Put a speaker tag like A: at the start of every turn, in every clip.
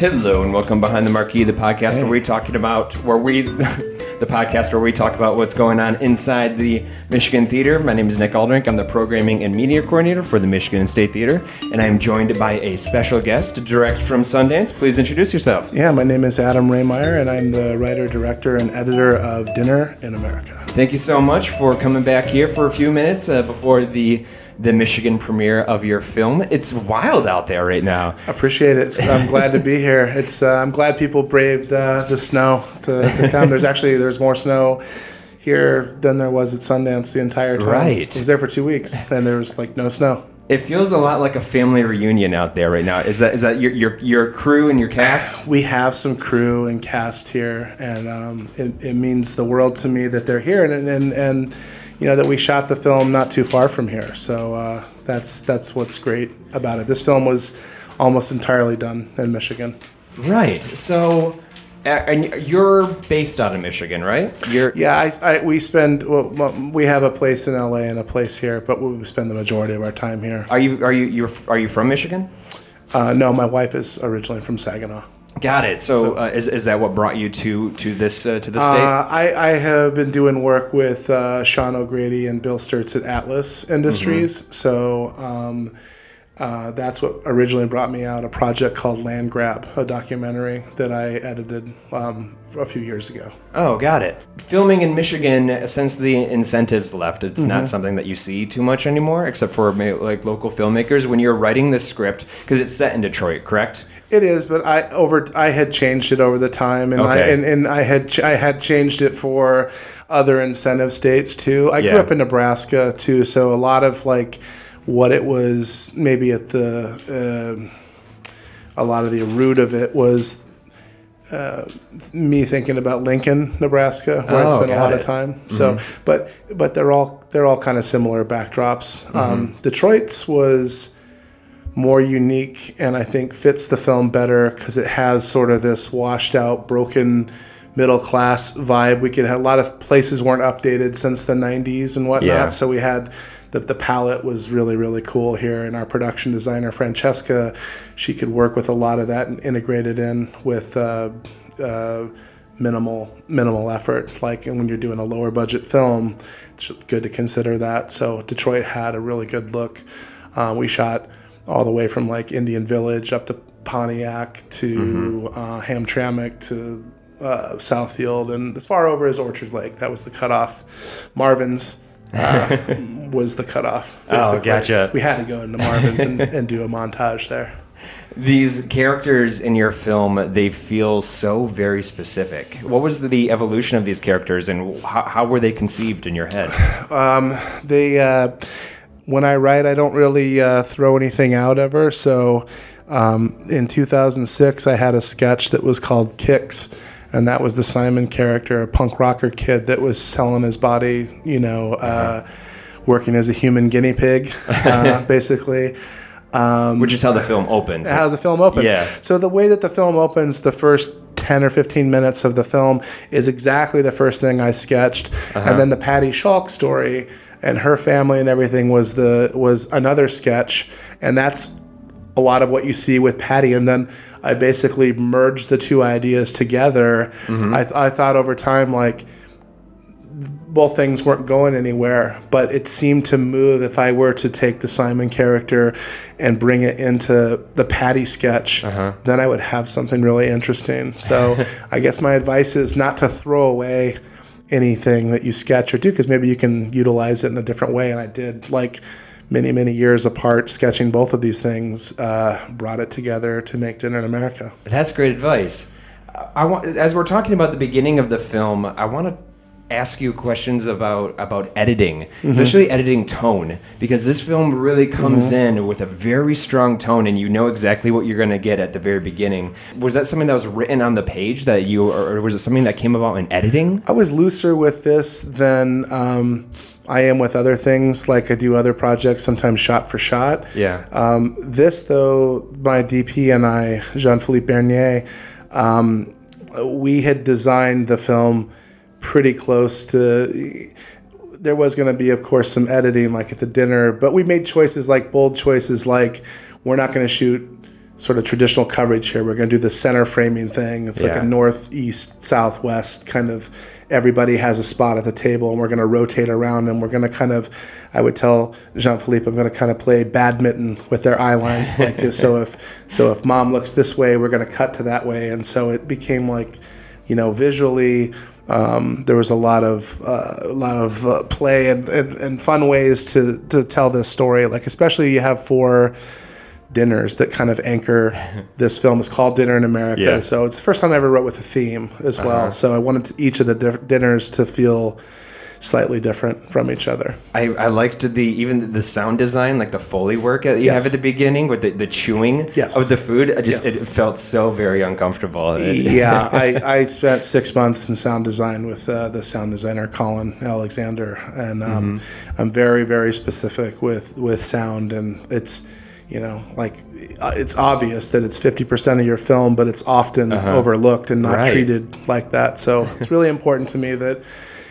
A: Hello and welcome behind the marquee, the podcast where we talking about where we, the podcast where we talk about what's going on inside the Michigan Theater. My name is Nick Aldrink. I'm the programming and media coordinator for the Michigan State Theater, and I am joined by a special guest, direct from Sundance. Please introduce yourself.
B: Yeah, my name is Adam Rehmeier, and I'm the writer, director, and editor of Dinner in America.
A: Thank you so much for coming back here for a few minutes uh, before the the Michigan premiere of your film. It's wild out there right now.
B: Appreciate it. I'm glad to be here. It's uh, I'm glad people braved uh, the snow to, to come. There's actually there's more snow here than there was at Sundance the entire time.
A: Right.
B: I was there for two weeks, and there was like no snow.
A: It feels a lot like a family reunion out there right now. Is that is that your your, your crew and your cast?
B: We have some crew and cast here, and um, it, it means the world to me that they're here, and and and you know that we shot the film not too far from here. So uh, that's that's what's great about it. This film was almost entirely done in Michigan.
A: Right. So, and you're based out of Michigan, right? You're
B: Yeah, I, I we spend well, we have a place in LA and a place here, but we spend the majority of our time here.
A: Are you are you you're are you from Michigan?
B: Uh, no, my wife is originally from Saginaw.
A: Got it. So, uh, is, is that what brought you to to this uh, to the
B: Uh,
A: state?
B: I, I have been doing work with uh, Sean O'Grady and Bill Sturts at Atlas Industries. So um, uh, that's what originally brought me out a project called Land Grab, a documentary that I edited um, a few years ago.
A: oh, got it. Filming in Michigan since the incentives left, it's
B: Mm-hmm.
A: not something that you see too much anymore, except for like local filmmakers. When you're writing the script, because it's set in Detroit, correct?
B: It is, but I over I had changed it over the time, and I and, and I had ch- I had changed it for other incentive states too. I
A: Yeah.
B: grew up in Nebraska too, so a lot of like what it was maybe at the um a lot of the root of it was uh, me thinking about Lincoln, Nebraska, where I
A: Oh,
B: spent a lot
A: it.
B: of time. So, but but they're all they're all kind of similar backdrops. Um, Detroit's was more unique and I think fits the film better because it has sort of this washed out, broken middle class vibe. We could have a lot of places weren't updated since the 90s and whatnot.
A: Yeah.
B: So we had the, the palette was really, really cool here. And our production designer, Francesca, she could work with a lot of that and integrate it in with uh, uh, minimal minimal effort. Like and when you're doing a lower budget film, it's good to consider that. So Detroit had a really good look. Uh, we shot all the way from like Indian Village up to Pontiac to uh, Hamtramck to uh, Southfield and as far over as Orchard Lake. That was the cutoff. Marvin's uh, was the cutoff.
A: Oh, gotcha.
B: We had to go into Marvin's and, and do a montage there.
A: These characters in your film, they feel so very specific. What was the evolution of these characters, and how, how were they conceived in your head?
B: they uh, when I write, I don't really uh, throw anything out ever. So um, in 2006, I had a sketch that was called Kicks, and that was the Simon character, a punk rocker kid that was selling his body, you know, uh, working as a human guinea pig, uh, basically.
A: Which is how the film opens.
B: How the film opens.
A: Yeah.
B: So the way that the film opens, the first 10 or 15 minutes of the film is exactly the first thing I sketched. And then the Patty Schalk story and her family and everything was the was another sketch. And that's a lot of what you see with Patty. And then I basically merged the two ideas together. Mm-hmm. I, I thought over time, like, both things weren't going anywhere, but it seemed to move if I were to take the Simon character and bring it into the Patty sketch, uh-huh. then I would have something really interesting. So I guess my advice is not to throw away anything that you sketch or do because maybe you can utilize it in a different way. And I did like many, many years apart sketching both of these things, uh, brought it together to make Dinner in America.
A: That's great advice. I want, as we're talking about the beginning of the film, I want to ask you questions about about editing, especially editing tone, because this film really comes in with a very strong tone, and you know exactly what you're going to get at the very beginning. Was that something that was written on the page that you, or, or was it something that came about in editing?
B: I was looser with this than um, I am with other things. Like I do other projects, sometimes shot for shot.
A: Yeah.
B: Um, this, though, my DP and I, Jean Philippe Bernier, um, we had designed the film pretty close to. There was going to be, of course, some editing, like at the dinner, but we made choices like bold choices, like we're not going to shoot sort of traditional coverage here. We're going to do the center framing thing. It's like
A: Yeah.
B: a northeast, southwest kind of. Everybody has a spot at the table, and we're going to rotate around, and we're going to kind of. I would tell Jean Philippe, I'm going to kind of play badminton with their eye lines, like this. so if so if mom looks this way, we're going to cut to that way, and so it became like, you know, visually. Um, there was a lot of uh, a lot of uh, play and, and, and fun ways to, to tell this story. Like especially you have four dinners that kind of anchor this film. It's called Dinner in America,
A: Yeah.
B: so it's the first time I ever wrote with a theme as well. So I wanted to, each of the diff- dinners to feel slightly different from each other.
A: I, I liked the even the sound design, like the foley work that you
B: Yes.
A: have at the beginning with the, the chewing
B: Yes.
A: of the food. I just
B: Yes.
A: it felt so very uncomfortable.
B: Yeah, I, I spent six months in sound design with uh, the sound designer Colin Alexander, and um, I'm very very specific with with sound, and it's you know like uh, it's obvious that it's 50% of your film, but it's often overlooked and not
A: Right.
B: treated like that. So it's really important to me that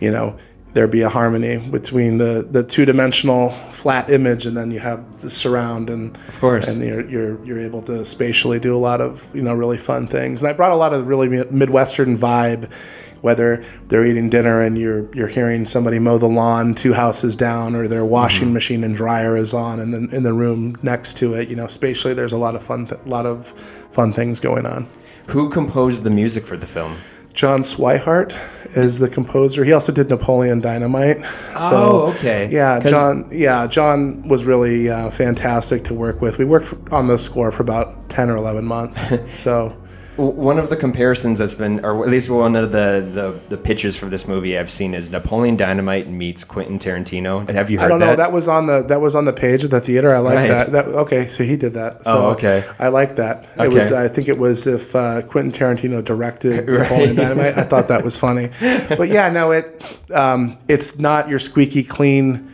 B: you know there be a harmony between the the two dimensional flat image and then you have the surround and of
A: course.
B: and you're, you're you're able to spatially do a lot of you know really fun things and I brought a lot of really midwestern vibe whether they're eating dinner and you're you're hearing somebody mow the lawn two houses down or their washing mm-hmm. machine and dryer is on and then in the room next to it you know spatially there's a lot of fun th- lot of fun things going on
A: Who composed the music for the film?
B: John Swihart is the composer. He also did Napoleon Dynamite.
A: Oh, okay.
B: Yeah, John. Yeah, John was really uh, fantastic to work with. We worked on the score for about ten or eleven months. so
A: One of the comparisons that's been, or at least one of the, the, the pitches for this movie I've seen is Napoleon Dynamite meets Quentin Tarantino. Have you heard that?
B: I don't know.
A: that?
B: That was on the that was on the page of the theater. I like
A: Right.
B: that. That okay. So he did that. So
A: Oh, okay.
B: I like that. It was. I think it was if uh, Quentin Tarantino directed
A: Right.
B: Napoleon Dynamite. I thought that was funny. But yeah, no, it um, it's not your squeaky clean.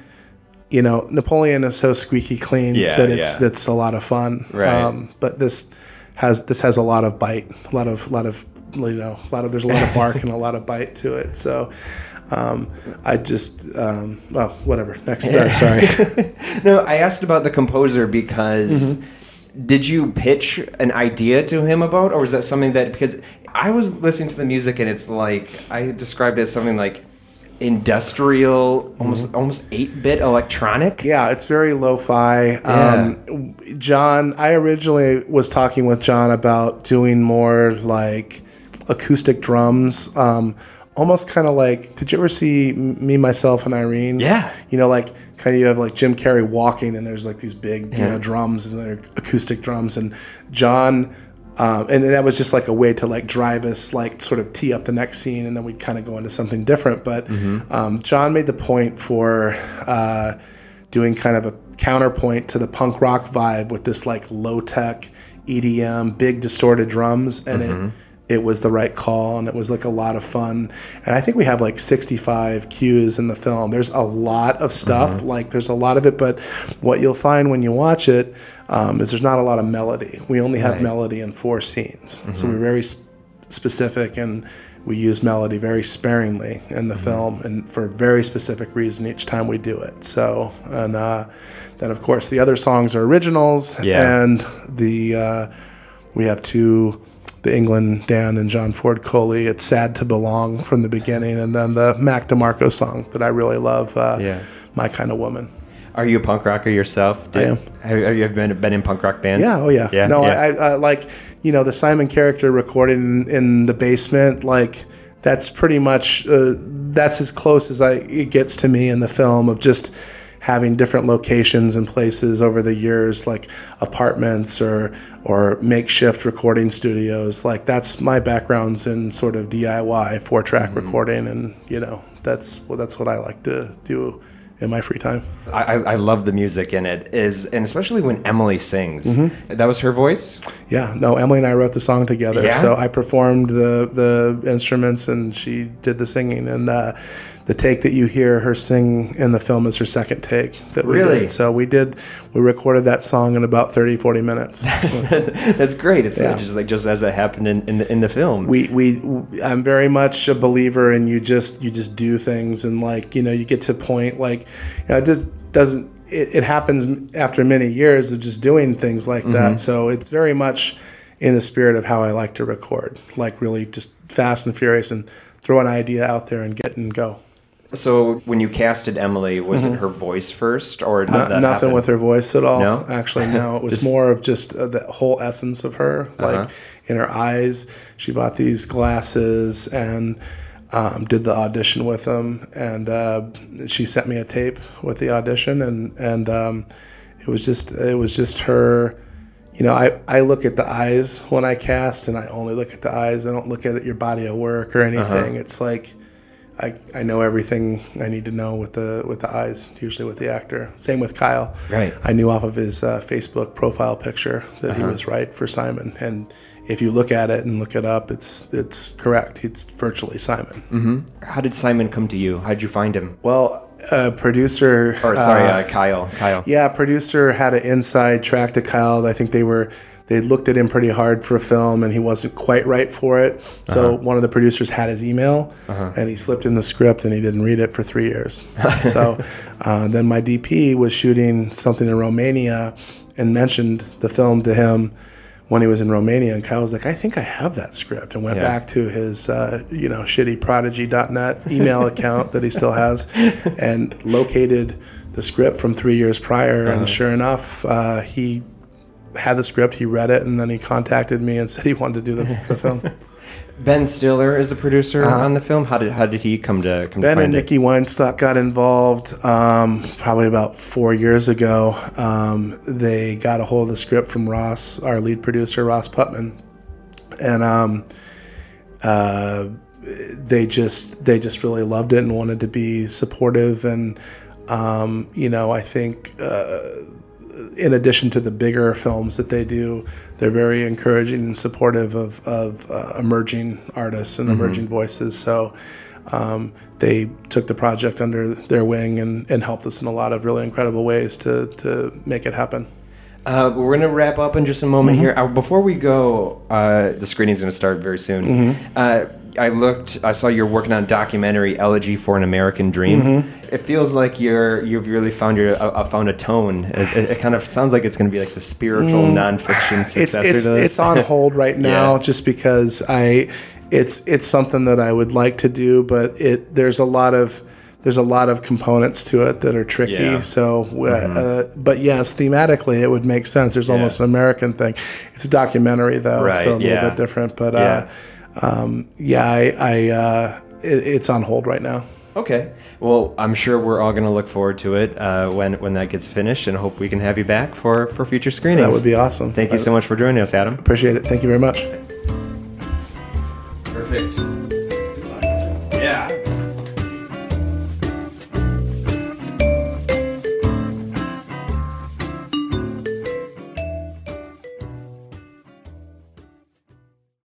B: You know, Napoleon is so squeaky clean
A: Yeah,
B: that it's
A: yeah.
B: that's a lot of fun.
A: Right.
B: Um, but this has this has a lot of bite, a lot of lot of you know, a lot of there's a lot of bark and a lot of bite to it. So. Um, I just, um, well, whatever. Next, uh, sorry.
A: no, I asked about the composer because
B: Mm-hmm.
A: did you pitch an idea to him about, or was that something that because I was listening to the music and it's like I described it as something like industrial, almost almost eight bit electronic.
B: Mm-hmm. Yeah, it's very lo-fi.
A: Yeah.
B: Um, John, I originally was talking with John about doing more like acoustic drums. Um, almost kind of like, did you ever see Me, Myself, and Irene?
A: Yeah.
B: You know, like kind of you have like Jim Carrey walking, and there's like these big, you know, drums and they're acoustic drums, and John. Um, and then that was just like a way to like drive us like sort of tee up the next scene and then we'd kind of go into something different but um, john made the point for uh, doing kind of a counterpoint to the punk rock vibe with this like low tech EDM, big distorted drums, and it it was the right call, and it was like a lot of fun. And I think we have like 65 cues in the film. There's a lot of stuff, like there's a lot of it, but what you'll find when you watch it um, is there's not a lot of melody. We only have
A: Right.
B: melody in four scenes, so we're very sp- specific and we use melody very sparingly in the film and for a very specific reason each time we do it so and uh, then of course the other songs are originals
A: Yeah.
B: and the uh, we have two the England Dan and John Ford Coley it's sad to belong from the beginning and then the Mac DeMarco song that I really love uh,
A: Yeah.
B: my kind of woman
A: Are you a punk rocker yourself?
B: I am.
A: Have, have you been been in punk rock bands?
B: Yeah, oh yeah.
A: Yeah.
B: no,
A: yeah.
B: I, I, like you know the Simon character recorded in, in the basement. Like that's pretty much uh, that's as close as I it gets to me in the film of just having different locations and places over the years, like apartments or or makeshift recording studios. Like that's my background's in sort of DIY four track
A: Mm-hmm.
B: recording, and you know that's well that's what I like to do in my free time.
A: I, I love the music in it is, and especially when Emily sings.
B: Mm-hmm.
A: That was her voice.
B: Yeah, no, Emily and I wrote the song together.
A: Yeah?
B: So I performed the the instruments and she did the singing. And uh, the take that you hear her sing in the film is her second take that we
A: Really?
B: did. So we did we recorded that song in about 30, 40 minutes.
A: That's great. It's
B: Yeah.
A: just like just as it happened in, in the in the film.
B: we we I'm very much a believer in you just you just do things and like you know you get to a point like you know, it just doesn't it, it happens after many years of just doing things like that. Mm-hmm. So it's very much in the spirit of how I like to record, like really just fast and furious and throw an idea out there and get and go.
A: So when you casted Emily, was it her voice first, or did that
B: nothing
A: happen?
B: with her voice at all.
A: No?
B: Actually, no. It was more of just uh, the whole essence of her, like
A: Uh-huh.
B: in her eyes. She bought these glasses and um, did the audition with them, and uh, she sent me a tape with the audition, and and um, it was just it was just her. You know, I, I look at the eyes when I cast, and I only look at the eyes. I don't look at your body of work or anything. It's like I, I know everything I need to know with the with the eyes. Usually with the actor. Same with Kyle.
A: Right.
B: I knew off of his uh, Facebook profile picture that he was right for Simon. And if you look at it and look it up, it's it's correct. It's virtually Simon.
A: How did Simon come to you? How did you find him?
B: Well, uh, producer.
A: Or sorry,
B: uh,
A: uh, Kyle. Kyle.
B: yeah, producer had an inside track to Kyle. I think they were they looked at him pretty hard for a film, and he wasn't quite right for it. So
A: Uh-huh.
B: one of the producers had his email, and he slipped in the script, and he didn't read it for three years. so uh, then my DP was shooting something in Romania, and mentioned the film to him when he was in Romania, and Kyle was like, "I think I have that script," and went
A: Yeah.
B: back to his uh, you know shitty prodigy.net email account that he still has, and located the script from three years prior. And sure enough, uh, he had the script, he read it, and then he contacted me and said he wanted to do the, the film.
A: Ben Stiller is a producer on the film. How did how did he come to come.
B: Ben
A: to
B: and? Nikki Weinstock got involved um, probably about four years ago. Um, they got a hold of the script from Ross, our lead producer, Ross Putman, and um, uh, they just they just really loved it and wanted to be supportive. And um, you know, I think. Uh, in addition to the bigger films that they do, they're very encouraging and supportive of, of uh, emerging artists and emerging voices. So um, they took the project under their wing and, and helped us in a lot of really incredible ways to, to make it happen.
A: Uh, we're gonna wrap up in just a moment here. Uh, before we go, uh, the screening's gonna start very soon. Uh, I looked. I saw you're working on a documentary, "Elegy for an American Dream." It feels like you're you've really found your uh, uh, found a tone. It, it, kind of sounds like it's gonna be like the spiritual nonfiction
B: It's, it's,
A: to this.
B: it's on hold right now
A: Yeah.
B: just because I it's it's something that I would like to do, but it there's a lot of there's a lot of components to it that are tricky.
A: Yeah. Mm-hmm.
B: So, uh, uh, but yes, thematically it would make sense. There's almost an American thing. It's a documentary though,
A: Right,
B: so a little bit different. But
A: Yeah.
B: uh, um, yeah, I, I uh, it, it's on hold right now.
A: Okay. Well, I'm sure we're all going to look forward to it uh, when when that gets finished, and hope we can have you back for for future screenings.
B: That would be awesome.
A: Thank you so much for joining us, Adam.
B: Appreciate it. Thank you very much.